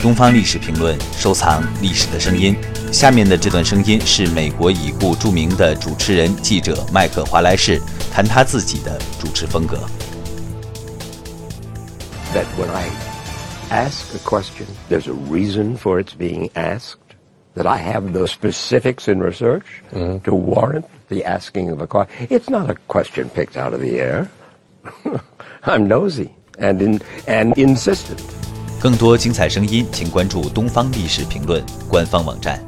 东方历史评论，收藏历史的声音。下面的这段声音是美国已故著名的主持人、记者麦克华莱士谈他自己的主持风格。That when I ask a question, there's a reason for its being asked. That I have the specifics in research to warrant the asking of a question. It's not a question picked out of the air. I'm nosy and in, and insistent. 更多精彩声音，请关注东方历史评论官方网站。